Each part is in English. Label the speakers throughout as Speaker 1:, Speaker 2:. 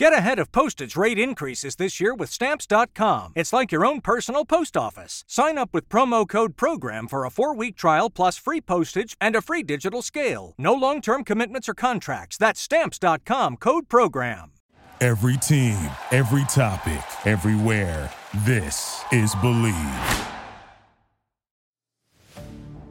Speaker 1: Get ahead of postage rate increases this year with Stamps.com. It's like your own personal post office. Sign up with promo code PROGRAM for a four week trial plus free postage and a free digital scale. No long term commitments or contracts. That's Stamps.com code PROGRAM.
Speaker 2: Every team, every topic, everywhere. This is Bleav.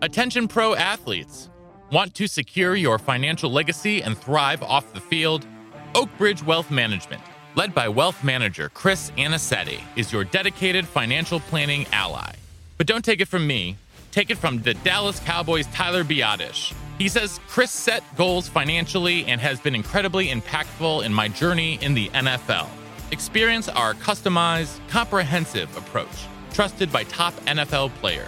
Speaker 3: Attention pro athletes. Want to secure your financial legacy and thrive off the field? Oakbridge Wealth Management, led by wealth manager Chris Anicetti, is your dedicated financial planning ally. But don't take it from me, take it from the Dallas Cowboys' Tyler Biadasz. He says Chris set goals financially and has been incredibly impactful in my journey in the NFL. Experience our customized, comprehensive approach, trusted by top NFL players.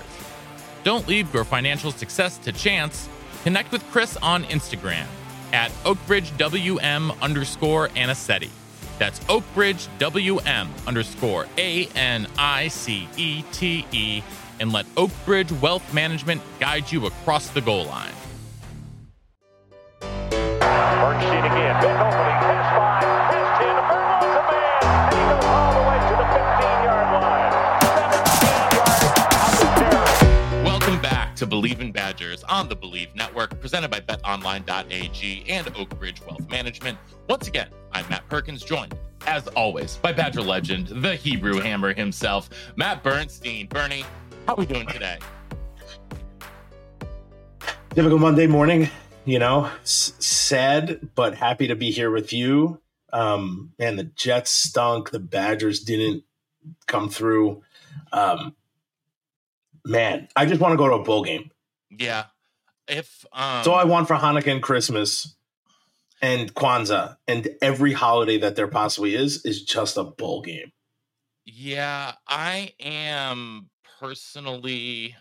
Speaker 3: Don't leave your financial success to chance. Connect with Chris on Instagram at oakbridgewm underscore Anicetti. That's oakbridgewm underscore A N I C E T E, and let Oakbridge Wealth Management guide you across the goal line.
Speaker 4: Bernstein again, big opening, to
Speaker 3: Bleav in Badgers on the Bleav Network, presented by BetOnline.ag and Oakbridge Wealth Management. Once again, I'm Matt Perkins, joined, as always, by Badger legend, the Hebrew Hammer himself, Matt Bernstein. Bernie, how are we doing today?
Speaker 5: Typical Monday morning, you know, s- sad but happy to be here with you. Um, man, the Jets stunk. The Badgers didn't come through. Um, man, I just want to go to a bowl game.
Speaker 3: Yeah. If um
Speaker 5: all I want for Hanukkah and Christmas and Kwanzaa and every holiday that there possibly is is just a bowl game.
Speaker 3: Yeah, I am personally.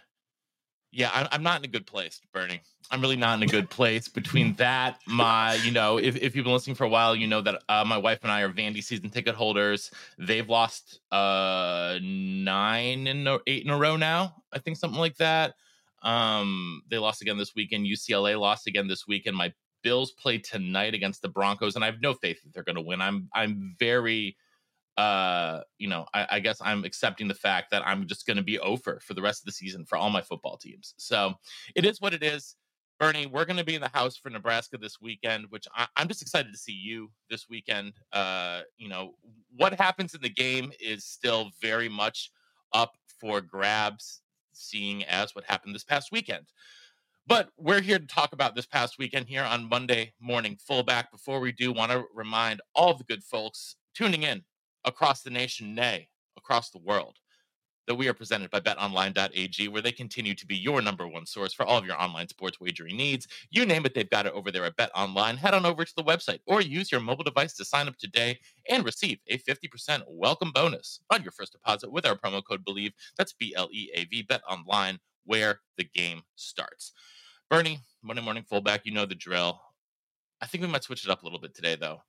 Speaker 3: Yeah, I'm, I'm not in a good place, Bernie. I'm really not in a good place. Between that, my, you know, if, if you've been listening for a while, you know that uh, my wife and I are Vandy season ticket holders. They've lost uh nine and eight in a row now. I think something like that. Um, they lost again this weekend. UCLA lost again this weekend. My Bills play tonight against the Broncos, and I have no faith that they're going to win. I'm I'm very uh, you know, I, I guess I'm accepting the fact that I'm just going to be over for the rest of the season for all my football teams. So it is what it is. Bernie, we're going to be in the house for Nebraska this weekend, which I, I'm just excited to see you this weekend. Uh, you know, what happens in the game is still very much up for grabs, seeing as what happened this past weekend. But we're here to talk about this past weekend here on Monday Morning Fullback. Before we do, want to remind all the good folks tuning in across the nation, nay, across the world, that we are presented by betonline.ag, where they continue to be your number one source for all of your online sports wagering needs. You name it, they've got it over there at betonline. Head on over to the website or use your mobile device to sign up today and receive a 50% welcome bonus on your first deposit with our promo code BLEAV. That's B L E A V, BetOnline, where the game starts. Bernie, Monday morning fullback, you know the drill. I think we might switch it up a little bit today, though.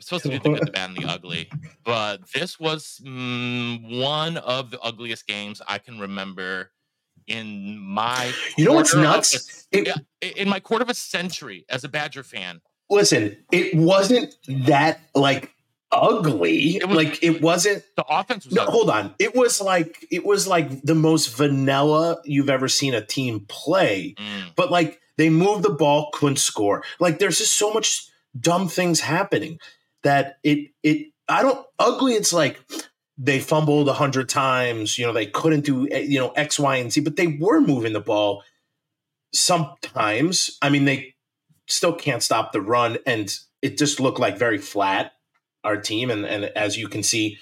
Speaker 3: We're supposed to do the good, the bad, and the ugly, but this was mm, one of the ugliest games I can remember in my.
Speaker 5: You know what's nuts?
Speaker 3: a-
Speaker 5: It-
Speaker 3: in my quarter of a century as a Badger fan.
Speaker 5: Listen, it wasn't that like ugly.
Speaker 3: It was-
Speaker 5: like it wasn't
Speaker 3: The offense was
Speaker 5: No,
Speaker 3: ugly.
Speaker 5: hold on. It was like it was like the most vanilla you've ever seen a team play.
Speaker 3: Mm,
Speaker 5: But like they moved the ball, couldn't score. Like there's just so much dumb things happening that it it I don't ugly. It's like they fumbled a hundred times. You know they couldn't do eh, you know X, Y, and Z, but they were moving the ball sometimes. I mean they still can't stop the run, and it just looked like very flat our team. And and as you can see,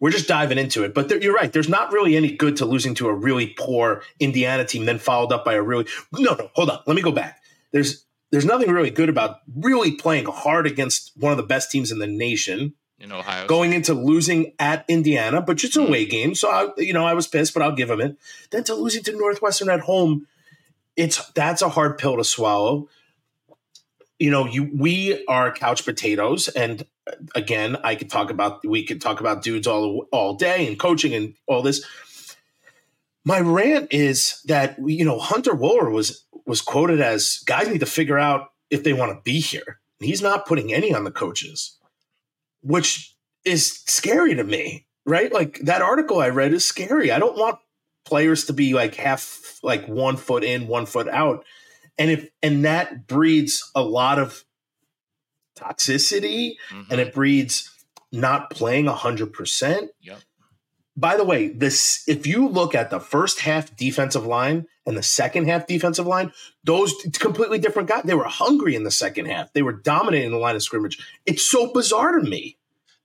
Speaker 5: we're just diving into it. But there, you're right. There's not really any good to losing to a really poor Indiana team, then followed up by a really no, no. Hold on. Let me go back. There's there's nothing really good about really playing hard against one of the best teams in the nation,
Speaker 3: in Ohio.
Speaker 5: going into losing at Indiana, but just a away game. So I, you know, I was pissed, but I'll give them it. Then to losing to Northwestern at home, it's that's a hard pill to swallow. You know, you we are couch potatoes, and uh, again, I could talk about we could talk about dudes all all day and coaching and all this. My rant is that you know Hunter Wohler was was quoted as guys need to figure out if they want to be here. He's not putting any on the coaches. which is scary to me, right? Like that article I read is scary. I don't want players to be like half like one foot in, one foot out. And if and that breeds a lot of toxicity
Speaker 3: Mhm.
Speaker 5: and it breeds not playing 100%.
Speaker 3: Yep.
Speaker 5: By the way, this if you look at the first half defensive line and the second half defensive line, those completely different guys. They were hungry in the second half. They were dominating the line of scrimmage. It's so bizarre to me.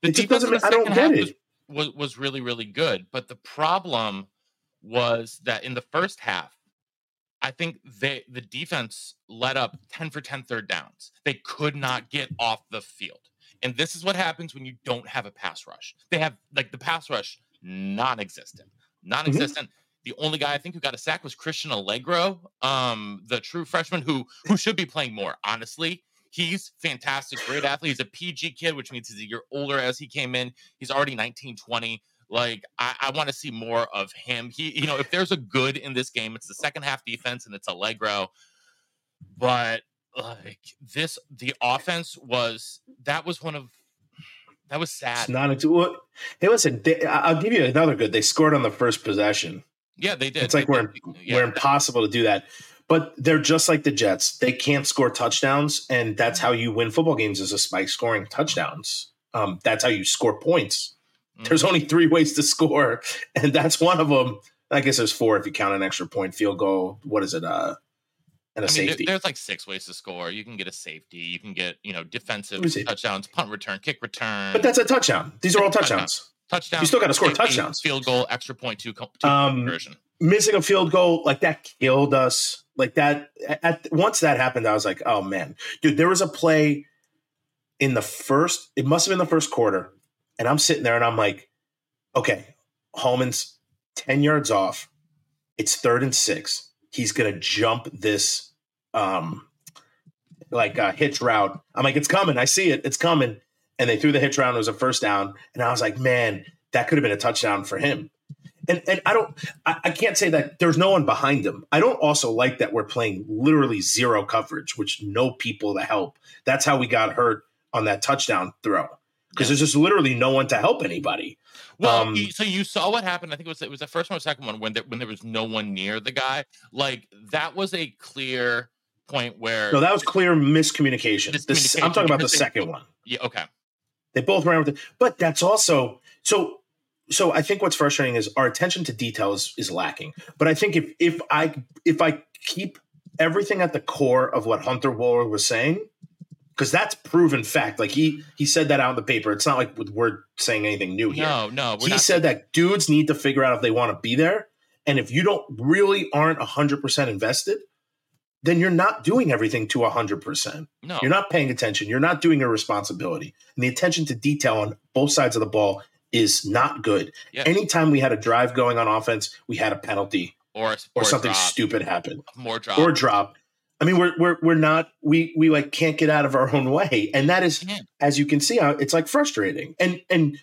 Speaker 3: The
Speaker 5: It
Speaker 3: defense
Speaker 5: doesn't
Speaker 3: in the
Speaker 5: I don't get
Speaker 3: half
Speaker 5: it.
Speaker 3: Was, was was really really good, but the problem was that in the first half, I think they the defense let up 10 for 10 third downs. They could not get off the field. And this is what happens when you don't have a pass rush. They have like the pass rush non-existent. Non-existent. The only guy I think who got a sack was Christian Alliegro, um, the true freshman who who should be playing more, honestly. He's fantastic, great athlete. He's a PG kid, which means he's a year older as he came in. He's already 19, 20. Like, I, I want to see more of him. He, you know, if there's a good in this game, it's the second half defense and it's Allegro. But like this, the offense was that was one of that was sad.
Speaker 5: It's not what Hey, listen, they, I'll give you another good. They scored on the first possession.
Speaker 3: yeah, they did.
Speaker 5: It's like
Speaker 3: They
Speaker 5: we're.
Speaker 3: Yeah,
Speaker 5: we're impossible to do that. But they're just like the Jets. They can't score touchdowns, and that's how you win football games is a by scoring touchdowns. Um, that's how you score points. There's
Speaker 3: Mhm.
Speaker 5: only three ways to score, and that's one of them. I guess there's four if you count an extra point, field goal. What is it? Uh, and a
Speaker 3: I mean, there- there's like six ways to score. You can get a safety. You can get you know defensive touchdowns, punt return, kick return.
Speaker 5: but that's a touchdown. These are all
Speaker 3: Touchdown.
Speaker 5: touchdowns.
Speaker 3: touchdown.
Speaker 5: you still gotta score touchdowns.
Speaker 3: Field goal, extra point, two, two
Speaker 5: Um,
Speaker 3: conversion.
Speaker 5: Missing a field goal like that killed us. Like that. At, once that happened, I was like, oh man, dude. There was a play in the first. It must have been the first quarter, and I'm sitting there and I'm like, okay, Hallman's ten yards off. It's third and six. He's gonna jump this, um, like a hitch route. I'm like, it's coming. I see it. It's coming. And they threw the hitch route. It was a first down, and I was like, man, that could have been a touchdown for him. And and I don't, I, I can't say that there's no one behind him. I don't also like that we're playing literally zero coverage, which no people to help. That's how we got hurt on that touchdown throw because
Speaker 3: Yeah.
Speaker 5: there's just literally no one to help anybody.
Speaker 3: Well,
Speaker 5: um,
Speaker 3: so you saw what happened. I think it was it was the first one or second one when there, when there was no one near the guy. Like that was a clear point where
Speaker 5: No, that was clear miscommunication. This, I'm talking about the second one.
Speaker 3: yeah okay
Speaker 5: They both ran with it, but that's also so. So I think what's frustrating is our attention to detail is, is lacking. But I think if if I if I keep everything at the core of what Hunter Wohler was saying, because that's proven fact. Like he he said that out in the paper. It's not like we're saying anything new here.
Speaker 3: no no
Speaker 5: he
Speaker 3: not
Speaker 5: said that dudes need to figure out if they want to be there, and if you don't really aren't hundred percent invested, then you're not doing everything to hundred percent.
Speaker 3: no
Speaker 5: You're not paying attention. You're not doing your responsibility. And the attention to detail on both sides of the ball is not good.
Speaker 3: Yeah.
Speaker 5: Anytime we had a drive going on offense, we had a penalty
Speaker 3: or
Speaker 5: or, something
Speaker 3: drop,
Speaker 5: stupid happened
Speaker 3: more drop
Speaker 5: or drop. I mean, we're we're we're not we we like can't get out of our own way, and that is
Speaker 3: Can't.
Speaker 5: as you can see, uh, it's like frustrating. And and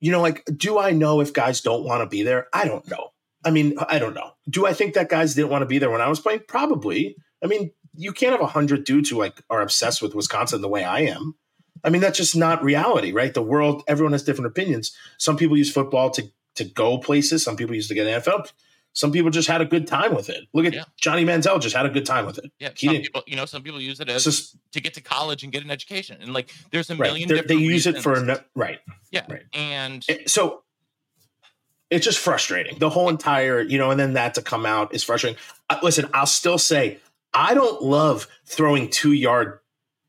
Speaker 5: you know, like, do I know if guys don't want to be there? I don't know. I mean, I don't know. Do I think that guys didn't want to be there when I was playing? Probably. I mean, you can't have a hundred dudes who like are obsessed with Wisconsin the way I am. I mean, that's just not reality, right? The world, everyone has different opinions. Some people use football to to go places. Some people use to get NFL. Some people just had a good time with it. Look at
Speaker 3: Yeah.
Speaker 5: Johnny Manziel; just had a good time with it.
Speaker 3: yeah
Speaker 5: he
Speaker 3: some
Speaker 5: didn't-
Speaker 3: people you know some people use it as
Speaker 5: just
Speaker 3: to get to college and get an education and like there's a million
Speaker 5: They're- They
Speaker 3: different
Speaker 5: use it for right.
Speaker 3: yeah
Speaker 5: right.
Speaker 3: and
Speaker 5: so it's just frustrating. The whole entire, you know, and then that to come out is frustrating. Uh, listen, I'll still say I don't love throwing two yard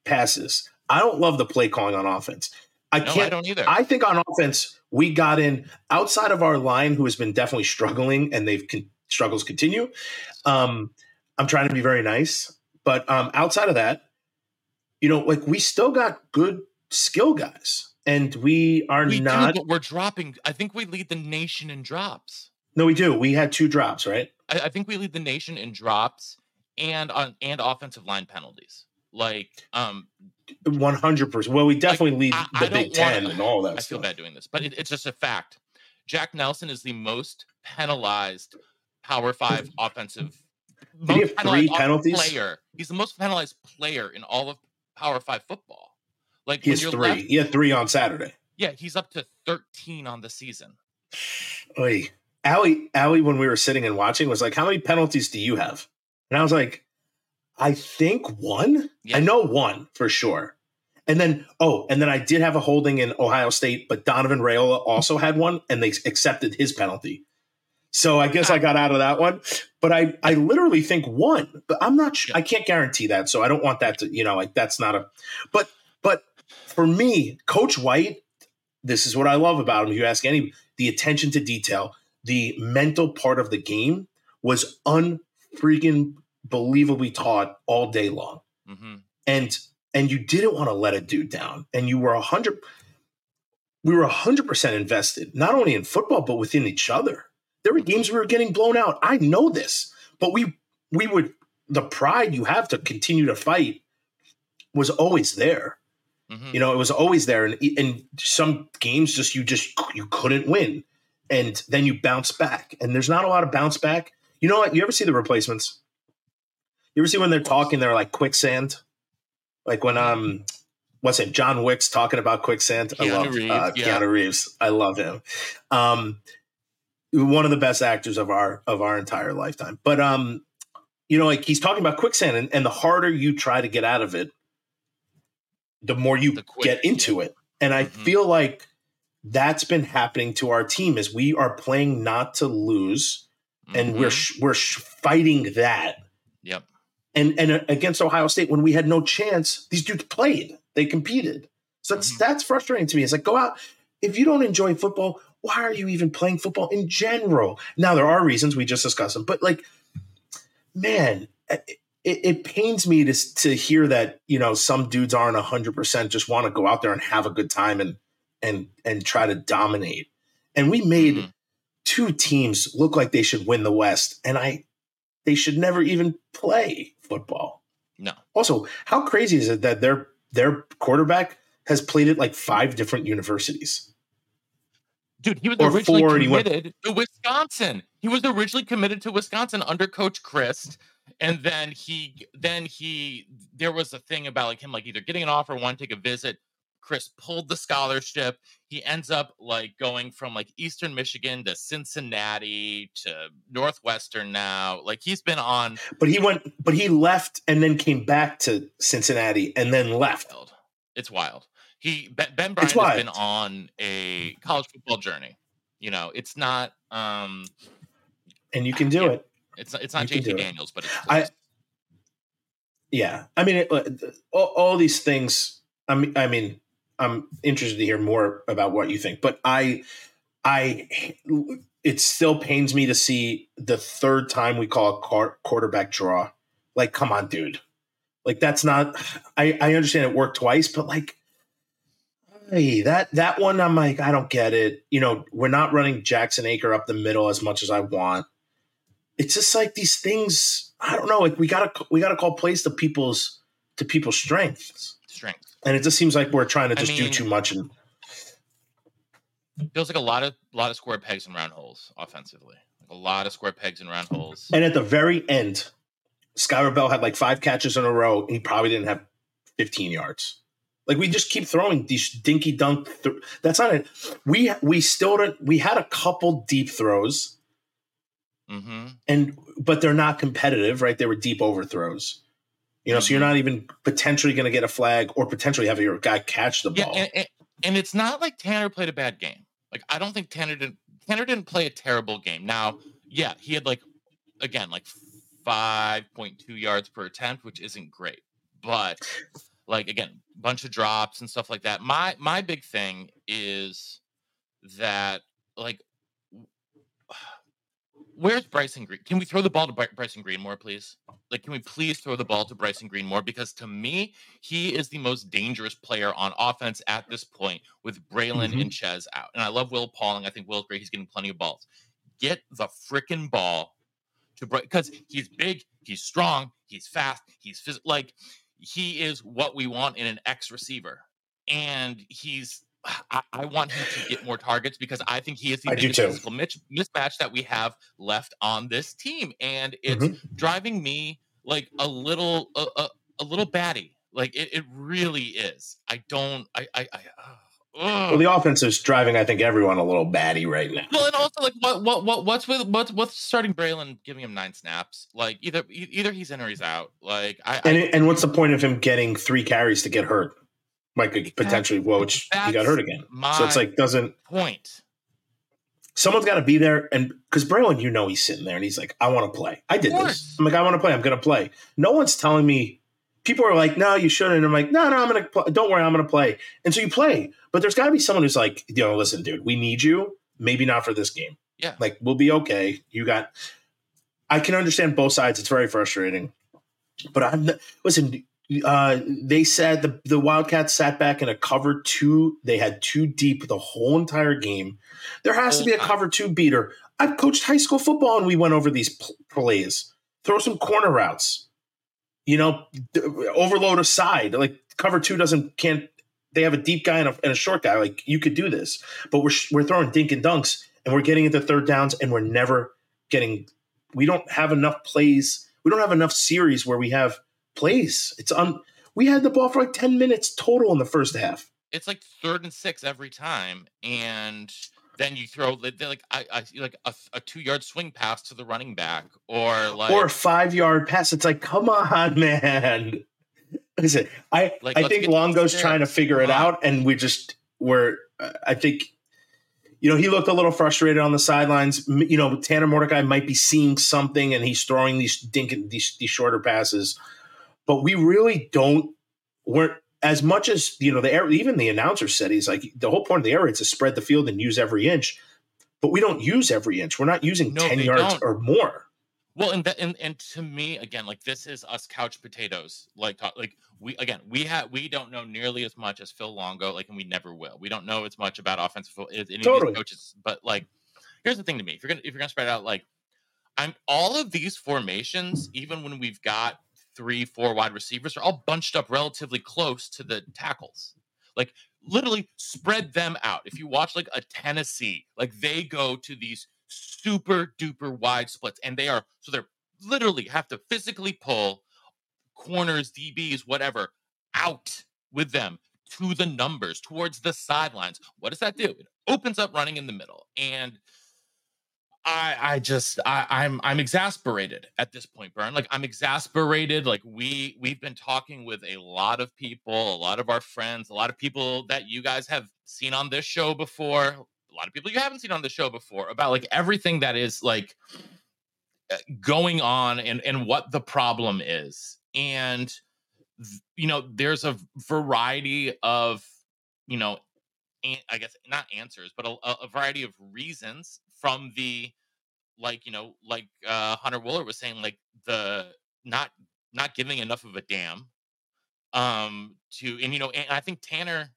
Speaker 5: passes. I don't love the play calling on offense. I
Speaker 3: no
Speaker 5: can't.
Speaker 3: I don't either
Speaker 5: I think on offense we got in outside of our line, who has been definitely struggling, and they've con- struggles continue. Um, I'm trying to be very nice, but um, outside of that, you know, like we still got good skill guys, and we are
Speaker 3: we
Speaker 5: not.
Speaker 3: do, but we're dropping I think we lead the nation in drops
Speaker 5: No, we do. We had two drops, right?
Speaker 3: I, I think we lead the nation in drops and on and offensive line penalties. Like, um,
Speaker 5: One hundred percent. Well, we definitely lead
Speaker 3: I-
Speaker 5: the
Speaker 3: I
Speaker 5: Big
Speaker 3: don't wanna-
Speaker 5: Ten and all that
Speaker 3: I feel bad doing this, but it, it's just a fact. Jack Nelson is the most penalized Power Five offensive.
Speaker 5: Did
Speaker 3: most
Speaker 5: have
Speaker 3: penalized
Speaker 5: three penalties?
Speaker 3: Player. He's the most penalized player in all of Power Five football. Like
Speaker 5: He has three.
Speaker 3: left,
Speaker 5: he had three on Saturday.
Speaker 3: yeah, he's up to 13 on the season.
Speaker 5: Oy. Allie, Allie, when we were sitting and watching, was like, "How many penalties do you have?" And I was like, "I think one.
Speaker 3: Yeah.
Speaker 5: I know one for sure." And then, oh, and then I did have a holding in Ohio State, but Donovan Raiola also had one, and they accepted his penalty. So I guess I ah. got out of that one. But I, I literally think one, but I'm not. Sure. I can't guarantee that, so I don't want that to, you know, like that's not a. But, but for me, Coach White, this is what I love about him. If You ask any, the attention to detail, the mental part of the game was unfreaking believably taught all day long.
Speaker 3: Hmm
Speaker 5: and and you didn't want to let a dude down and you were a hundred we were a hundred percent invested not only in football but within each other. There were games we were getting blown out. I know this but we we would the pride you have to continue to fight was always there
Speaker 3: hmm
Speaker 5: you know it was always there and in some games just you just you couldn't win and then you bounce back and there's not a lot of bounce back. You know what? You ever see the replacements? You ever see when they're talking they're like quicksand? Like when um what's it john wick's talking about quicksand? I love
Speaker 3: Reeves,
Speaker 5: uh,
Speaker 3: yeah.
Speaker 5: keanu reeves. I love him. Um one of the best actors of our of our entire lifetime. But um you know like he's talking about quicksand and, and the harder you try to get out of it the more you
Speaker 3: The
Speaker 5: get into it and i
Speaker 3: Mhm.
Speaker 5: feel like that's been happening to our team is we are playing not to lose and we're
Speaker 3: Mhm.
Speaker 5: sh- we're sh- fighting that
Speaker 3: yep.
Speaker 5: and and uh, against Ohio State when we had no chance, these dudes played. They competed. So that's
Speaker 3: Mhm.
Speaker 5: that's frustrating to me. It's like go out if you don't enjoy football, why are you even playing football in general? Now there are reasons we just discussed them, but like, man, it, it, it pains me to to hear that you know some dudes aren't hundred percent just want to go out there and have a good time and and and try to dominate. And we made
Speaker 3: Mhm.
Speaker 5: two teams look like they should win the West, and I they should never even play football.
Speaker 3: No.
Speaker 5: Also, how crazy is it that their their quarterback has played at like five different universities?
Speaker 3: Dude, he was
Speaker 5: Or
Speaker 3: originally
Speaker 5: he went-
Speaker 3: committed to Wisconsin. He was originally committed to Wisconsin under Coach Chryst, and then he, then he, there was a thing about like him, like either getting an offer, to take a visit. Chris pulled the scholarship. He ends up like going from like Eastern Michigan to Cincinnati to Northwestern now. Like he's been on
Speaker 5: But he went, but he left and then came back to Cincinnati and then left.
Speaker 3: It's wild. He Ben, Bryant has been on a college football journey. You know, it's not um
Speaker 5: And you can do it.
Speaker 3: It's it's not JT. Daniels, but it's
Speaker 5: I- Yeah, I mean, it, uh, all, all these things. I mean, I mean, I'm interested to hear more about what you think, but I, I, it still pains me to see the third time we call a quar- quarterback draw. Like, come on, dude. Like that's not. I I understand it worked twice, but like, hey, that that one, I'm like, I don't get it. You know, we're not running Jackson Acker up the middle as much as I want. It's just like these things. I don't know. Like we gotta we gotta call plays to people's to people's strengths,
Speaker 3: strength.
Speaker 5: and it just seems like we're trying to
Speaker 3: I
Speaker 5: just do too much. And
Speaker 3: Feels like a lot of a lot of square pegs and round holes offensively. Like a lot of square pegs and round holes.
Speaker 5: and at the very end, Skyler Bell had like five catches in a row, and he probably didn't have 15 yards. Like we just keep throwing these dinky dunk. Th- that's not it. We we still don't. We had a couple deep throws,
Speaker 3: hmm
Speaker 5: and but they're not competitive, right? They were deep overthrows. You know, so you're
Speaker 3: Mhm.
Speaker 5: not even potentially going to get a flag or potentially have your guy catch the
Speaker 3: Yeah,
Speaker 5: ball.
Speaker 3: and, and, and it's not like Tanner played a bad game. Like I don't think Tanner didn't Tanner didn't play a terrible game. Now, yeah, he had like again like five point two yards per attempt, which isn't great, but like again, bunch of drops and stuff like that. My my big thing is that like where's Bryson Green? Can we throw the ball to Bryson Green more, please? Like, can we please throw the ball to Bryson Green more? Because to me, he is the most dangerous player on offense at this point with Braylon
Speaker 5: Mhm.
Speaker 3: and Chez out. And I love Will Pauling. I think Will's great. He's getting plenty of balls. Get the freaking ball to because he's big, he's strong, he's fast, he's phys- like he is what we want in an X receiver. And he's I, I want him to get more targets because I think he is the
Speaker 5: I
Speaker 3: biggest physical mitch- mismatch that we have left on this team, and it's
Speaker 5: Mhm.
Speaker 3: driving me like a little a, a, a little batty Like it, it really is. I don't. I. I. I uh,
Speaker 5: Well, the offense is driving, I think, everyone a little batty right now.
Speaker 3: well, and also like what what what what's with what's what's starting Braylon giving him nine snaps? Like either either he's in or he's out. Like I,
Speaker 5: And
Speaker 3: I
Speaker 5: and what's the point of him getting three carries to get hurt? Like could potentially, which he got hurt again. So it's like doesn't
Speaker 3: point.
Speaker 5: someone's got to be there? And because Braylon, you know, he's sitting there and he's like, I want to play. I did this. I'm like, I want to play. I'm going to play. No one's telling me. People are like, no, you shouldn't. I'm like, no, no, I'm going to play. Don't worry, I'm going to play. And so you play. But there's got to be someone who's like, you know, listen, dude, we need you. Maybe not for this game.
Speaker 3: Yeah.
Speaker 5: Like, we'll be okay. You got, I can understand both sides. It's very frustrating. But I'm, listen, uh, they said the, the Wildcats sat back in a cover two. They had two deep the whole entire game. There has to be a cover two beater. I've coached high school football and we went over these pl- plays. Throw some corner routes. You know, d- overload a side. Like cover two doesn't can't. They have a deep guy and a, and a short guy. Like you could do this, but we're sh- we're throwing dink and dunks and we're getting into third downs and we're never getting. We don't have enough plays. We don't have enough series where we have plays. It's on. We had the ball for like ten minutes total in the first half.
Speaker 3: It's like third and six every time, and then you throw like I, I like a, a two yard swing pass to the running back, or like
Speaker 5: or a five yard pass. It's like, come on, man. Listen, I
Speaker 3: Like,
Speaker 5: I think
Speaker 3: get to the
Speaker 5: Longo's trying to figure it
Speaker 3: on.
Speaker 5: out, and we just we're. uh, I think, you know, he looked a little frustrated on the sidelines. You know, Tanner Mordecai might be seeing something, and he's throwing these dink these these shorter passes, but we really don't. We're as much as you know the air. Even the announcer said he's like the whole point of the air raid is to spread the field and use every inch. But we don't use every inch. We're not using
Speaker 3: No,
Speaker 5: ten yards
Speaker 3: don't.
Speaker 5: or more.
Speaker 3: Well, and that and, and to me again, like this is us couch potatoes. Like like we again we have we don't know nearly as much as Phil Longo, like and we never will. We don't know as much about offensive as any of
Speaker 5: Totally.
Speaker 3: these coaches. But like, here's the thing to me: if you're gonna if you're gonna spread out, like I'm all of these formations, even when we've got three, four wide receivers, are all bunched up relatively close to the tackles. Like literally spread them out. If you watch like a Tennessee, like they go to these super duper wide splits and they are so they're literally have to physically pull corners, DBs, whatever out with them to the numbers towards the sidelines. What does that do? It opens up running in the middle. And I I just I, I'm I'm exasperated at this point, Burn. Like I'm exasperated. Like we we've been talking with a lot of people, a lot of our friends, a lot of people that you guys have seen on this show before, a lot of people you haven't seen on the show before about like everything that is like uh, going on and and what the problem is. And you know, there's a variety of you know I guess not answers, but a a variety of reasons from the like you know like uh Hunter Wohler was saying like the not not giving enough of a damn um to and you know and I think Tanner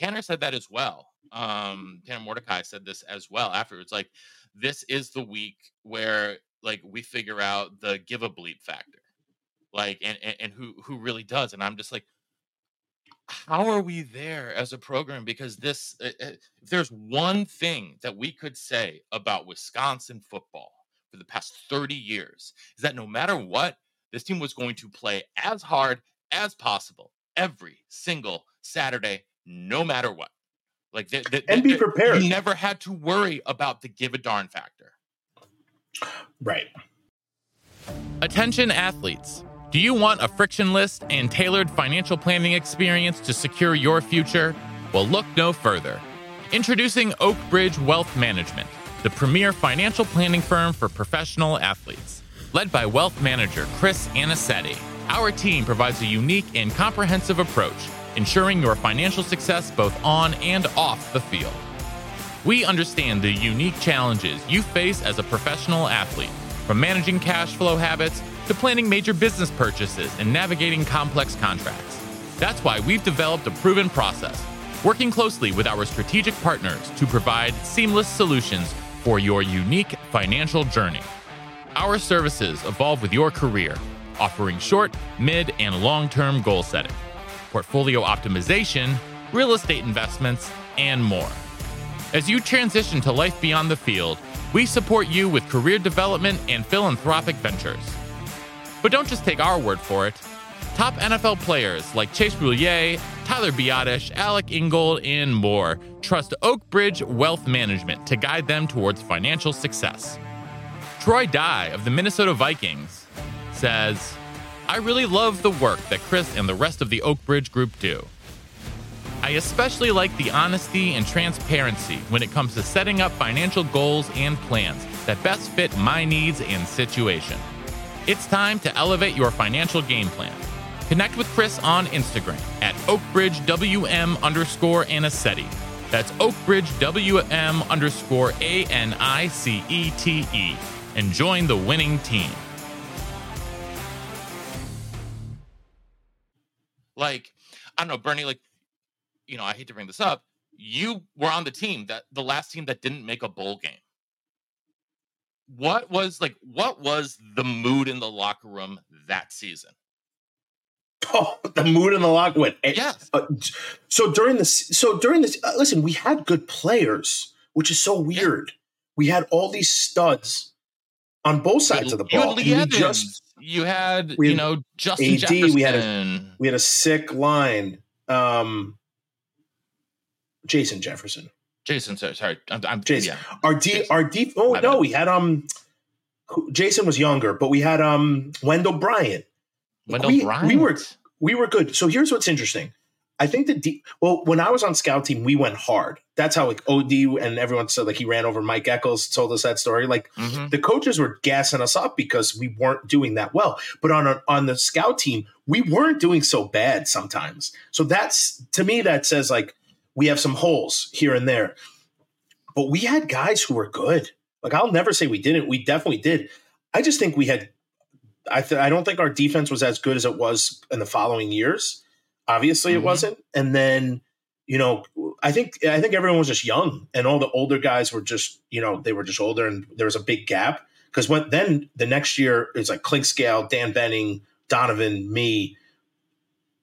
Speaker 3: Tanner said that as well. Um Tanner Mordecai said this as well afterwards like this is the week where like we figure out the give a bleep factor. Like and and, and who who really does and I'm just like how are we there as a program? Because this, uh, uh, if there's one thing that we could say about Wisconsin football for the past 30 years, is that no matter what, this team was going to play as hard as possible every single Saturday, no matter what. Like, they, they-
Speaker 5: And be
Speaker 3: they-
Speaker 5: prepared.
Speaker 3: You never had to worry about the give a darn factor.
Speaker 5: Right.
Speaker 3: Attention athletes. Do you want a frictionless and tailored financial planning experience to secure your future? Well, look no further. Introducing Oak Bridge Wealth Management, the premier financial planning firm for professional athletes. Led by wealth manager Chris Anicetti, our team provides a unique and comprehensive approach, ensuring your financial success both on and off the field. We understand the unique challenges you face as a professional athlete, from managing cash flow habits to planning major business purchases and navigating complex contracts. That's why we've developed a proven process, working closely with our strategic partners to provide seamless solutions for your unique financial journey. Our services evolve with your career, offering short, mid, and long term goal setting, portfolio optimization, real estate investments, and more. As you transition to life beyond the field, we support you with career development and philanthropic ventures. But don't just take our word for it. Top NFL players like Chase Roullier, Tyler Biadasz, Alec Ingold, and more trust Oak Bridge Wealth Management to guide them towards financial success. Troy Dye of the Minnesota Vikings says, I really love the work that Chris and the rest of the Oak Bridge group do. I especially like the honesty and transparency when it comes to setting up financial goals and plans that best fit my needs and situation. It's time to elevate your financial game plan. Connect with Chris on Instagram at OakBridgeWM underscore Anicetti. That's OakBridgeWM underscore A N I C E T E. And join the winning team. Like, I don't know, Bernie, like, you know, I hate to bring this up. You were on the team that the last team that didn't make a bowl game. What was like, what was the mood in the locker room that season?
Speaker 5: Oh, the mood in the locker went.
Speaker 3: Yes.
Speaker 5: Uh, so during this, so during this, uh, listen, we had good players, which is so weird. We had all these studs on both sides of the ball.
Speaker 3: You
Speaker 5: had we just
Speaker 3: you had,
Speaker 5: we
Speaker 3: you know, Justin
Speaker 5: AD,
Speaker 3: Jefferson.
Speaker 5: we had a- we had a sick line. Um, Jason Jefferson.
Speaker 3: Jason, sorry, sorry. I'm, I'm
Speaker 5: Jason.
Speaker 3: yeah.
Speaker 5: Our D,
Speaker 3: Jason.
Speaker 5: our D. Oh
Speaker 3: My
Speaker 5: no,
Speaker 3: bad.
Speaker 5: we had um. Jason was younger, but we had um Wendell Bryant.
Speaker 3: Wendell
Speaker 5: we,
Speaker 3: Bryant.
Speaker 5: we were we were good. So here's what's interesting. I think the D. Well, when I was on scout team, we went hard. That's how like OD and everyone said like he ran over Mike Eccles. Told us that story. Like
Speaker 3: Mhm.
Speaker 5: the coaches were gassing us up because we weren't doing that well. But on a, on the scout team, we weren't doing so bad sometimes. So that's to me that says like we have some holes here and there. But we had guys who were good. Like I'll never say we didn't. We definitely did. I just think we had. I th- I don't think our defense was as good as it was in the following years. Obviously,
Speaker 3: Mhm.
Speaker 5: it wasn't. And then you know, I think I think everyone was just young, and all the older guys were just you know they were just older, and there was a big gap because when then the next year it's like Clinkscale, Dan Buenning, Donovan, me.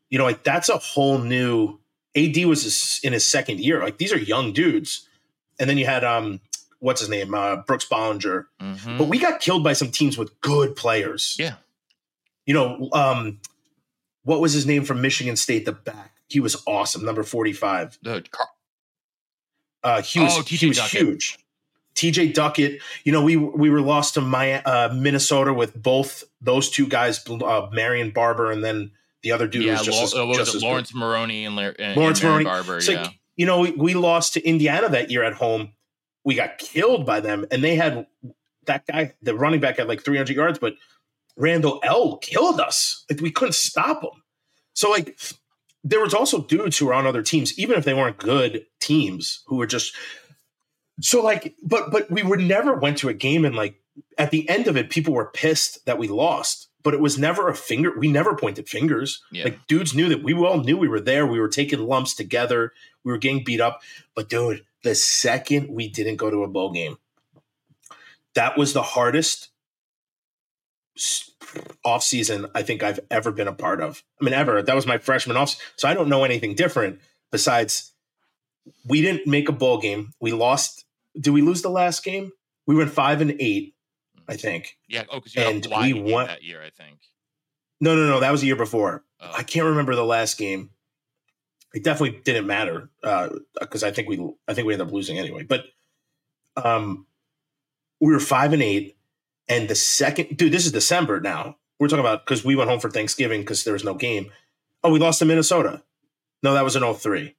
Speaker 5: You know, like that's a whole new. AD was in his second year. Like these are young dudes, and then you had um, what's his name, uh, Brooks Bollinger.
Speaker 3: Mhm.
Speaker 5: But we got killed by some teams with good players.
Speaker 3: Yeah.
Speaker 5: You know, um, what was his name from Michigan State? The back. He was awesome. Number forty-five.
Speaker 3: The Car-
Speaker 5: Uh, he was,
Speaker 3: Oh,
Speaker 5: he was
Speaker 3: Duckett.
Speaker 5: huge. TJ Duckett. You know, we we were lost to my uh, Minnesota with both those two guys, uh, Marion Barber, and then the other dude
Speaker 3: yeah,
Speaker 5: was just as,
Speaker 3: uh, what
Speaker 5: just
Speaker 3: was
Speaker 5: as
Speaker 3: it?
Speaker 5: good.
Speaker 3: Laurence Maroney and, La- and
Speaker 5: Laurence
Speaker 3: and
Speaker 5: Maroney.
Speaker 3: Barber.
Speaker 5: It's
Speaker 3: yeah.
Speaker 5: like, you know, we, we lost to Indiana that year at home. We got killed by them, and they had that guy, the running back, had like 300 yards, but Randle El killed us. Like we couldn't stop him. So like, there was also dudes who were on other teams, even if they weren't good teams, who were just so like. But but we would never went to a game and like at the end of it, people were pissed that we lost. But it was never a finger. We never pointed fingers.
Speaker 3: Yeah.
Speaker 5: Like dudes knew that we all knew we were there. We were taking lumps together. We were getting beat up. But dude, the second we didn't go to a bowl game, that was the hardest off season I think I've ever been a part of. I mean, ever. That was my freshman off. So I don't know anything different besides we didn't make a bowl game. We lost. Did we lose the last game? We went five and eight, I think.
Speaker 3: yeah. Oh, because you had
Speaker 5: and
Speaker 3: a
Speaker 5: we won-
Speaker 3: that year, I think.
Speaker 5: No, no, no. That was the year before.
Speaker 3: Oh.
Speaker 5: I can't remember the last game. It definitely didn't matter because I think we I think we ended up losing anyway. But um, we were five and eight, and the second dude, this is December now. We're talking about because we went home for Thanksgiving because there was no game. Oh, we lost to Minnesota. No, that was an 03.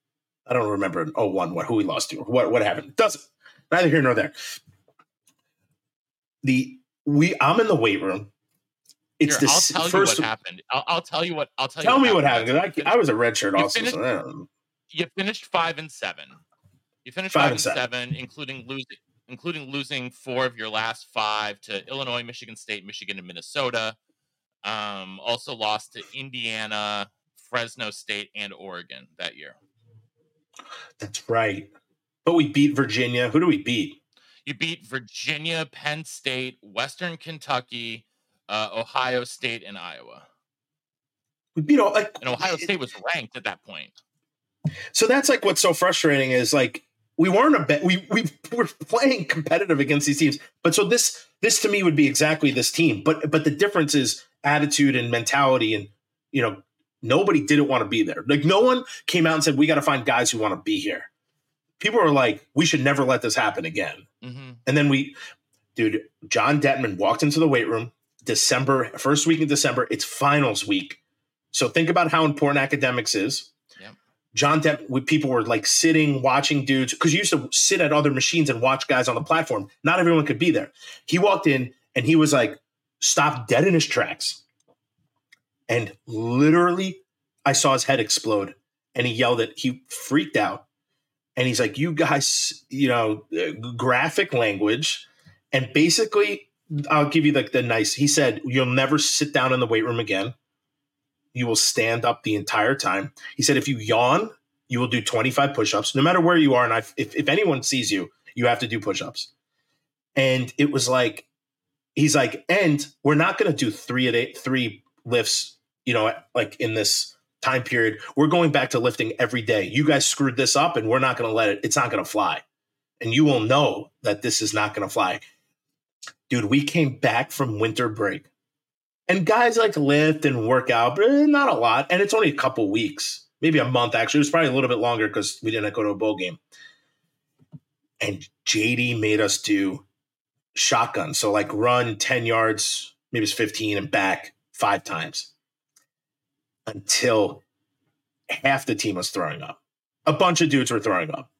Speaker 5: I don't remember an 01 what who we lost to or what what happened. Doesn't neither here nor there. The we I'm in the weight room. It's
Speaker 3: Here,
Speaker 5: the
Speaker 3: I'll tell you what happened. I'll, I'll tell you what. I'll tell,
Speaker 5: Tell
Speaker 3: you
Speaker 5: me what happened. I, I was a red shirt
Speaker 3: you
Speaker 5: also.
Speaker 3: finished-
Speaker 5: so I don't know.
Speaker 3: you finished five and seven. You finished
Speaker 5: Five
Speaker 3: five,
Speaker 5: and
Speaker 3: and
Speaker 5: seven.
Speaker 3: seven, including losing including losing four of your last five to Illinois, Michigan State, Michigan, and Minnesota. Um, also lost to Indiana, Fresno State, and Oregon that year.
Speaker 5: That's right. But we beat Virginia. Who do we beat?
Speaker 3: You beat Virginia, Penn State, Western Kentucky, uh, Ohio State, and Iowa.
Speaker 5: We beat all like
Speaker 3: And Ohio State was ranked at that point.
Speaker 5: So that's like what's so frustrating is like we weren't a bet. We we were playing competitive against these teams, but so this this to me would be exactly this team. But but the difference is attitude and mentality, and you know Nobody didn't want to be there. Like no one came out and said we got to find guys who want to be here. People are like, we should never let this happen again.
Speaker 3: Hmm
Speaker 5: And then we, dude, John Dettmann walked into the weight room December, first week in December. It's finals week. So think about how important academics is.
Speaker 3: Yep.
Speaker 5: John Dettmann, people were like sitting, watching dudes, because you used to sit at other machines and watch guys on the platform. Not everyone could be there. He walked in and he was like, stopped dead in his tracks. And literally, I saw his head explode and he yelled it. He freaked out. And he's like, You guys, you know, graphic language. And basically, I'll give you like the nice, he said, You'll never sit down in the weight room again. You will stand up the entire time. He said, If you yawn, you will do 25 push ups, no matter where you are. And I, if, if anyone sees you, you have to do push ups. And it was like, he's like, and we're not going to do three at eight, three lifts, you know, like in this time period. We're going back to lifting every day. You guys screwed this up and we're not going to let it, it's not going to fly. And you will know that this is not going to fly. Dude, we came back from winter break and guys like lift and work out, but eh, not a lot. And it's only a couple weeks, maybe a month actually. It was probably a little bit longer because we didn't go to a bowl game. And JD made us do shotgun. So like run 10 yards, maybe it's 15 and back five times until half the team was throwing up. A bunch of dudes were throwing up.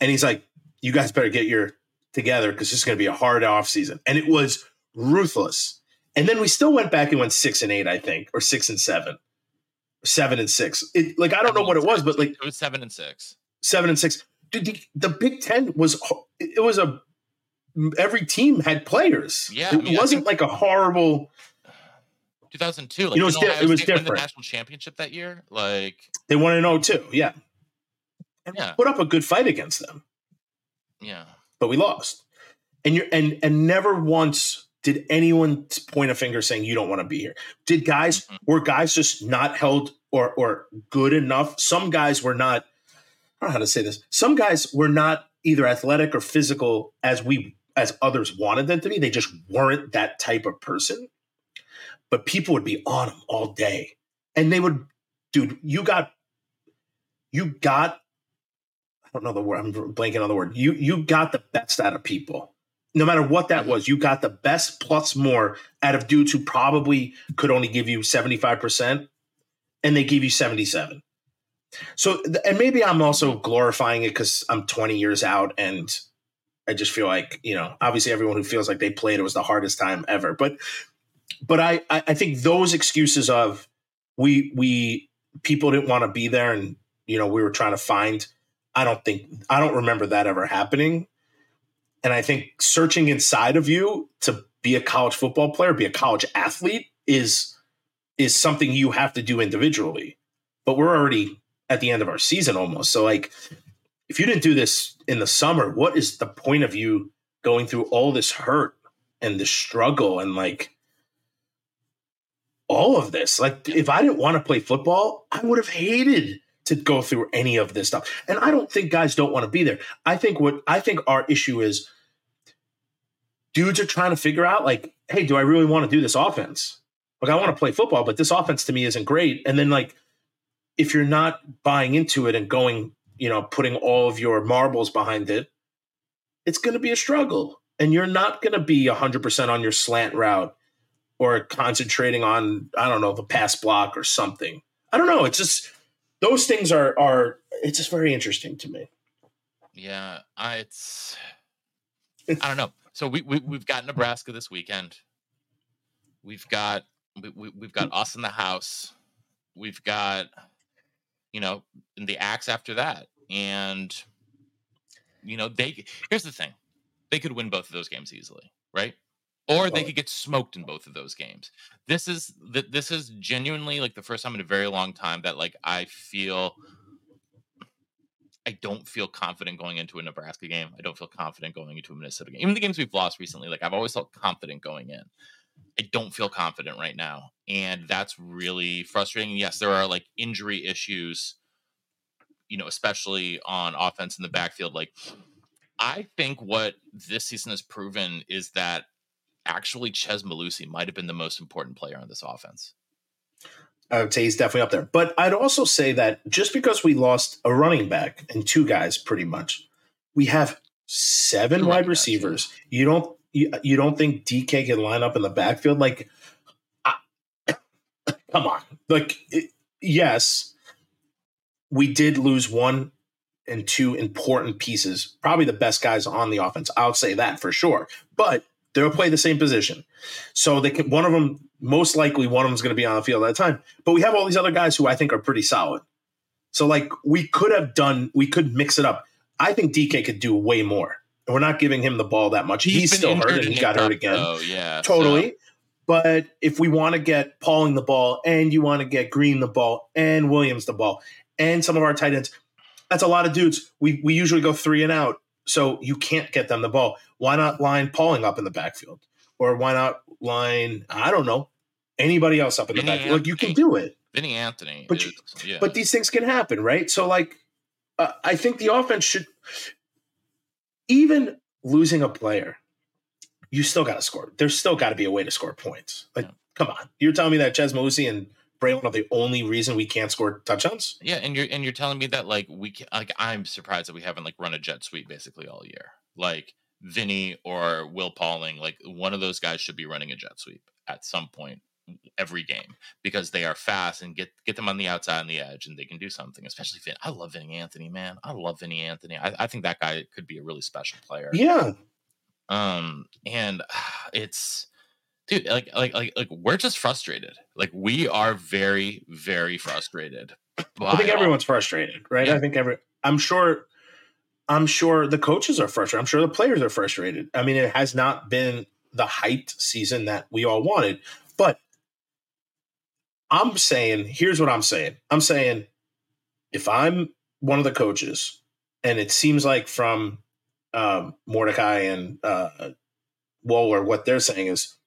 Speaker 5: And he's like, you guys better get your together because this is going to be a hard off season. And it was ruthless. And then we still went back and went six and eight, I think, or six and seven, seven and six. It, like I don't know what it was, but like
Speaker 3: It was seven and six.
Speaker 5: seven and six. Dude, the, the Big Ten was it was a every team had players.
Speaker 3: Yeah, I
Speaker 5: it
Speaker 3: mean,
Speaker 5: wasn't
Speaker 3: think-
Speaker 5: like a horrible.
Speaker 3: 2002. Like,
Speaker 5: You know, it was di- it was
Speaker 3: win the
Speaker 5: different.
Speaker 3: national championship that year. Like,
Speaker 5: They won know too, yeah, and
Speaker 3: Yeah.
Speaker 5: put up a good fight against them,
Speaker 3: yeah,
Speaker 5: but we lost. And you're and and never once did anyone point a finger saying you don't want to be here. Did guys
Speaker 3: Mhm.
Speaker 5: were guys just not held or or good enough? Some guys were not. I don't know how to say this. Some guys were not either athletic or physical as we as others wanted them to be. They just weren't that type of person. But people would be on them all day, and they would, dude. You got, you got. I don't know the word. I'm blanking on the word. You you got the best out of people, no matter what that was. You got the best plus more out of dudes who probably could only give you seventy five percent, and they give you seventy seven. So, and maybe I'm also glorifying it because I'm 20 years out and I just feel like, you know, obviously everyone who feels like they played it was the hardest time ever. But, but I, I think those excuses of we, we, people didn't want to be there and, you know, we were trying to find, I don't think, I don't remember that ever happening. And I think searching inside of you to be a college football player, be a college athlete is, is something you have to do individually. But we're already at the end of our season almost. So like if you didn't do this in the summer, what is the point of you going through all this hurt and this struggle and like all of this? Like if I didn't want to play football, I would have hated to go through any of this stuff. And I don't think guys don't want to be there. I think what I think our issue is dudes are trying to figure out like, hey, do I really want to do this offense? Like I want to play football, but this offense to me isn't great. And then like if you're not buying into it and going, you know, putting all of your marbles behind it, it's going to be a struggle. And you're not going to be 100% on your slant route or concentrating on, I don't know, the pass block or something. I don't know. It's just, those things are, are, it's just very interesting to me.
Speaker 3: yeah. I it's I don't know. So we, we we've got Nebraska this weekend. We've got we, we, we've got us in the house. We've got you know in the axe after that, and you know they. Here's the thing: they could win both of those games easily, right? Or they
Speaker 5: oh.
Speaker 3: could get smoked in both of those games. This is th- this is genuinely like the first time in a very long time that like I feel I don't feel confident going into a Nebraska game. I don't feel confident going into a Minnesota game. Even the games we've lost recently, like I've always felt confident going in. I don't feel confident right now. And that's really frustrating. Yes, there are like injury issues, you know, especially on offense in the backfield. Like, I think what this season has proven is that actually Chez Mellusi might have been the most important player on this offense.
Speaker 5: I would say he's definitely up there. But I'd also say that just because we lost a running back and two guys, pretty much, we have seven wide
Speaker 3: backs,
Speaker 5: receivers. You don't you, you don't think DK can line up in the backfield? Like, I, come on, like it, yes, we did lose one and two important pieces, probably the best guys on the offense. I'll say that for sure. But they'll play the same position, so they can. One of them, most likely, one of them is going to be on the field at a time. But we have all these other guys who I think are pretty solid. So like we could have done, we could mix it up. I think DK could do way more. And we're not giving him the ball that much. He's,
Speaker 3: been
Speaker 5: still hurt and he got hurt again.
Speaker 3: though, yeah, so-
Speaker 5: Totally. But if we want to get Pauling the ball and you want to get Green the ball and Williams the ball and some of our tight ends, that's a lot of dudes. We we usually go three and out. So you can't get them the ball. Why not line Pauling up in the backfield? Or why not line, I don't know, anybody else up in the
Speaker 3: Vinny
Speaker 5: backfield? Like you can do it.
Speaker 3: Vinny Anthony.
Speaker 5: But
Speaker 3: is,
Speaker 5: you-
Speaker 3: yeah.
Speaker 5: But these things can happen, right? So, like, uh, I think the offense should, even losing a player, you still got to score. There's still got to be a way to score points. Like,
Speaker 3: Yeah.
Speaker 5: come on, you're telling me that Chez Mellusi and Braelon are the only reason we can't score touchdowns?
Speaker 3: Yeah, and you're and you're telling me that like we ca- like I'm surprised that we haven't like run a jet sweep basically all year. Like Vinny or Will Pauling, like one of those guys should be running a jet sweep at some point every game because they are fast and get get them on the outside and the edge and they can do something. Especially Vin. I love Vinny Anthony, man. I love Vinny Anthony. I, I think that guy could be a really special player.
Speaker 5: Yeah,
Speaker 3: Um, and it's dude, like like like like we're just frustrated. Like we are very very frustrated.
Speaker 5: I think everyone's frustrated, right?
Speaker 3: Yeah.
Speaker 5: I think every. I'm sure. I'm sure the coaches are frustrated. I'm sure the players are frustrated. I mean, it has not been the hyped season that we all wanted, but I'm saying, here's what I'm saying. I'm saying, if I'm one of the coaches, and it seems like from um, Mordecai and uh, Waller, what they're saying is,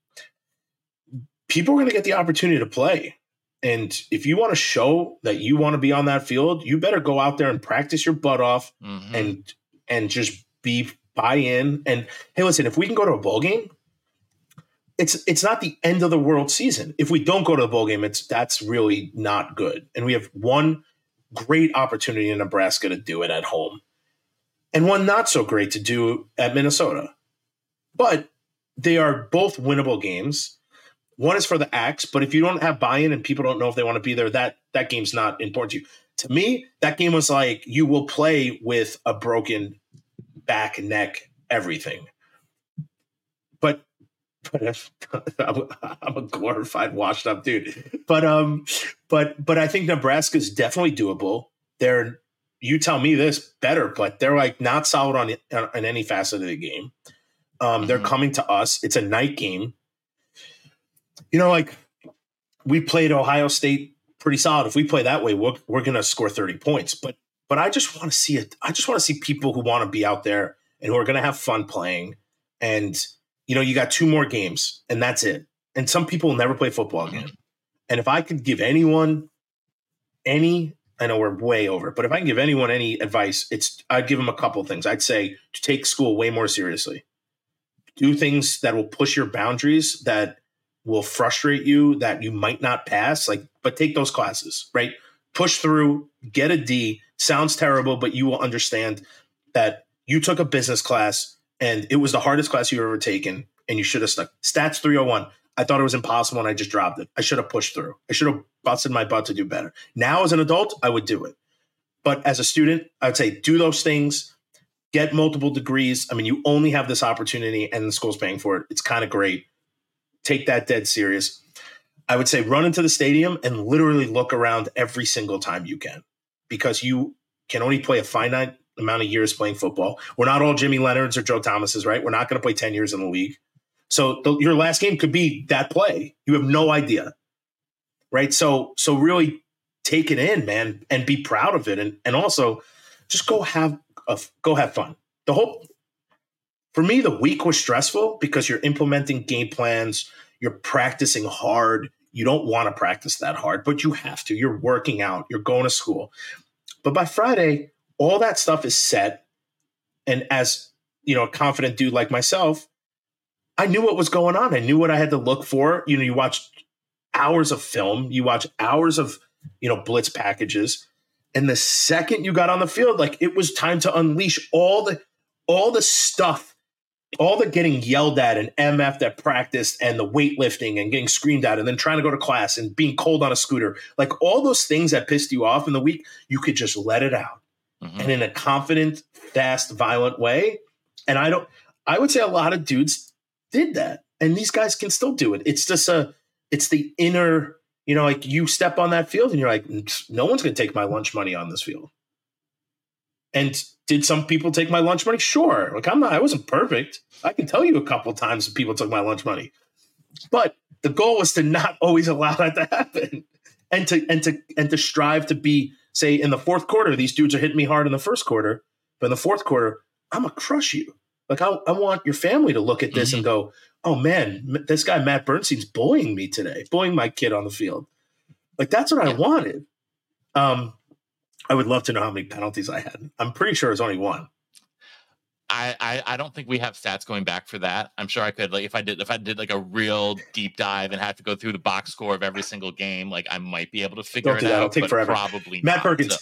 Speaker 5: people are going to get the opportunity to play. And if you want to show that you want to be on that field, you better go out there and practice your butt off
Speaker 3: Mhm.
Speaker 5: and and just be buy in. And hey, listen, if we can go to a bowl game, it's it's not the end of the world season. If we don't go to the bowl game, it's that's really not good. And we have one great opportunity in Nebraska to do it at home, and one not so great to do at Minnesota. But they are both winnable games. One is for the axe, but if you don't have buy-in and people don't know if they want to be there, that that game's not important to you. To me, that game was like you will play with a broken back, neck, everything. But but if, I'm, a glorified, washed up dude. But um, but but I think Nebraska's definitely doable. They're you tell me this better, but they're like not solid on on any facet of the game. Um, they're
Speaker 3: Mhm.
Speaker 5: coming to us. It's a night game. You know, like we played Ohio State pretty solid. If we play that way, we're, we're going to score 30 points. But but I just want to see it. I just want to see people who want to be out there and who are going to have fun playing. And you know, you got two more games, and that's it. And some people will never play football again. And if I could give anyone any, I know we're way over, but if I can give anyone any advice, it's I'd give them a couple things. I'd say to take school way more seriously. Do things that will push your boundaries, that will frustrate you, that you might not pass. Like, but take those classes, right? Push through, get a D. Sounds terrible, but you will understand that you took a business class and it was the hardest class you've ever taken, and you should have stuck. Stats 301. I thought it was impossible and I just dropped it. I should have pushed through. I should have busted my butt to do better. Now, as an adult, I would do it. But as a student, I would say do those things, get multiple degrees. I mean, you only have this opportunity and the school's paying for it. It's kind of great. Take that dead serious. I would say run into the stadium and literally look around every single time you can because you can only play a finite amount of years playing football. We're not all Jimmy Leonhards or Joe Thomases, right? We're not going to play 10 years in the league. So the, your last game could be that play. You have no idea. Right? So so really take it in, man, and be proud of it and and also just go have a, go have fun. The whole for me the week was stressful because you're implementing game plans, you're practicing hard. You don't want to practice that hard, but you have to. You're working out, you're going to school. But by Friday, all that stuff is set and as you know, a confident dude like myself, I knew what was going on. I knew what I had to look for. You know, you watch hours of film, you watch hours of you know blitz packages, and the second you got on the field, like it was time to unleash all the all the stuff, all the getting yelled at and MF that practiced and the weightlifting and getting screamed at and then trying to go to class and being cold on a scooter. Like all those things that pissed you off in the week, you could just let it out. Mm-hmm. And in a confident, fast, violent way. And I don't I would say a lot of dudes did that. And these guys can still do it. It's just a it's the inner, you know, like you step on that field and you're like, no one's gonna take my lunch money on this field. And did some people take my lunch money? Sure. Like I'm not, I wasn't perfect. I can tell you a couple times people took my lunch money. But the goal was to not always allow that to happen. And to and to and to strive to be, say, in the fourth quarter, these dudes are hitting me hard in the first quarter, but in the fourth quarter, I'm gonna crush you. Like I, I want your family to look at this mm-hmm. and go, "Oh man, this guy Matt Bernstein's bullying me today, bullying my kid on the field." Like that's what yeah. I wanted. Um, I would love to know how many penalties I had. I'm pretty sure it's only one.
Speaker 3: I, I, I don't think we have stats going back for that. I'm sure I could like if I did if I did like a real deep dive and had to go through the box score of every single game, like I might be able to figure don't it out. It'll take forever. Probably
Speaker 5: Matt
Speaker 3: not,
Speaker 5: Perkins. So.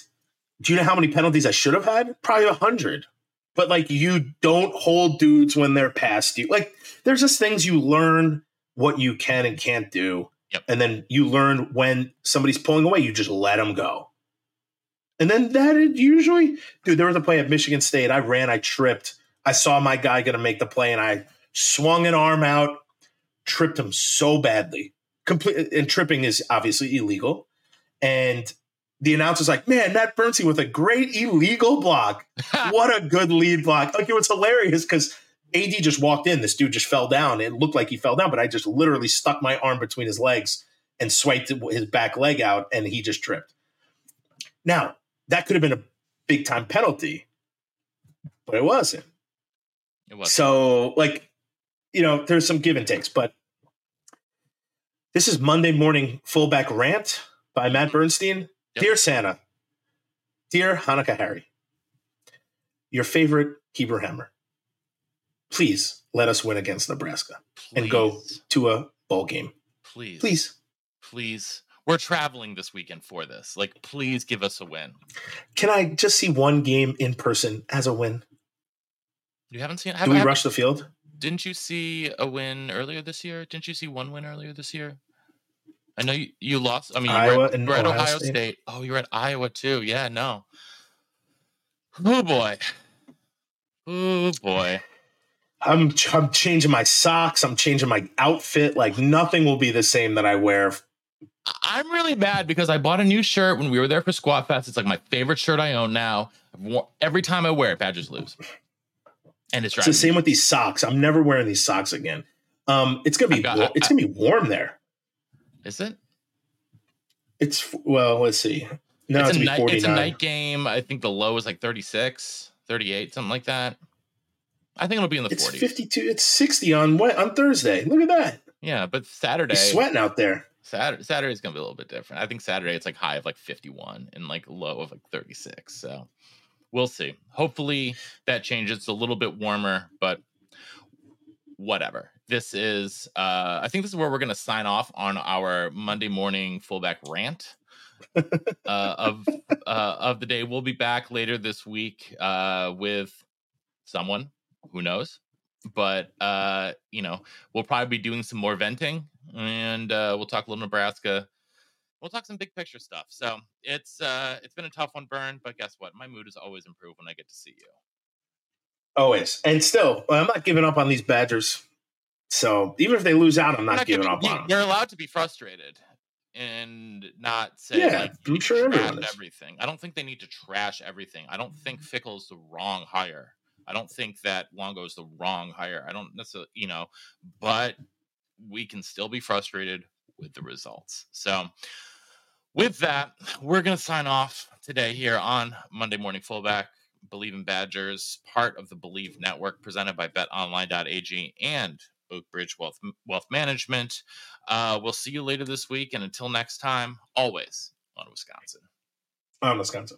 Speaker 5: Do you know how many penalties I should have had? Probably a hundred. But like you don't hold dudes when they're past you. Like there's just things you learn what you can and can't do.
Speaker 3: Yep.
Speaker 5: And then you learn when somebody's pulling away, you just let them go. And then that usually, dude, there was a play at Michigan State. I ran, I tripped. I saw my guy going to make the play, and I swung an arm out, tripped him so badly. Complete and tripping is obviously illegal. And the announcer's like, "Man, Matt Bernstein with a great illegal block. what a good lead block!" Like it was hilarious because AD just walked in. This dude just fell down. It looked like he fell down, but I just literally stuck my arm between his legs and swiped his back leg out, and he just tripped. Now, that could have been a big time penalty, but it wasn't. It was so like, you know, there's some give and takes, but this is Monday morning fullback rant by Matt mm-hmm. Bernstein. Yep. Dear Santa, dear Hanukkah Harry, your favorite Hebrew Hammer, please let us win against Nebraska please. and go to a bowl game.
Speaker 3: Please.
Speaker 5: Please.
Speaker 3: Please we're traveling this weekend for this. Like, please give us a win.
Speaker 5: Can I just see one game in person as a win?
Speaker 3: You haven't seen?
Speaker 5: Have, Do we have, rush the field?
Speaker 3: Didn't you see a win earlier this year? Didn't you see one win earlier this year? I know you, you lost. I mean, you Iowa were, at, you were at Ohio, Ohio State. State. Oh, you were at Iowa too. Yeah, no. Oh boy. Oh boy.
Speaker 5: I'm I'm changing my socks. I'm changing my outfit. Like nothing will be the same that I wear
Speaker 3: I'm really mad because I bought a new shirt when we were there for Squat Fest. It's like my favorite shirt I own now. every time I wear it, Badgers lose. And it's,
Speaker 5: it's the same with these socks. I'm never wearing these socks again. Um, it's gonna be got, I, it's gonna be warm there.
Speaker 3: Is it?
Speaker 5: It's well, let's see. No,
Speaker 3: it's, it's, a night, it's a night game. I think the low is like 36, 38, something like that. I think it'll be in the
Speaker 5: it's
Speaker 3: 40s.
Speaker 5: 52. It's 60 on what on Thursday. Look at that.
Speaker 3: Yeah, but Saturday.
Speaker 5: He's sweating out there.
Speaker 3: Saturday Saturday's gonna be a little bit different. I think Saturday it's like high of like 51 and like low of like 36. So we'll see. Hopefully that changes. It's a little bit warmer, but whatever. This is uh I think this is where we're gonna sign off on our Monday morning fullback rant. uh, of uh, of the day. We'll be back later this week uh, with someone who knows but uh, you know, we'll probably be doing some more venting, and uh, we'll talk a little Nebraska. We'll talk some big picture stuff. So it's uh, it's been a tough one, Burn. But guess what? My mood is always improved when I get to see you.
Speaker 5: Always, and still, I'm not giving up on these Badgers. So even if they lose out, I'm not, not giving, up on them.
Speaker 3: You're allowed to be frustrated and not say
Speaker 5: yeah, like, I'm sure
Speaker 3: everything. I don't think they need to trash everything. I don't think Fickell's the wrong hire. I don't think that Longo is the wrong hire. I don't necessarily, you know, but we can still be frustrated with the results. So, with that, we're going to sign off today here on Monday Morning Fullback. Bleav in Badgers, part of the Bleav Network, presented by BetOnline.ag and Oakbridge Wealth Wealth Management. Uh, we'll see you later this week, and until next time, always on Wisconsin.
Speaker 5: On Wisconsin.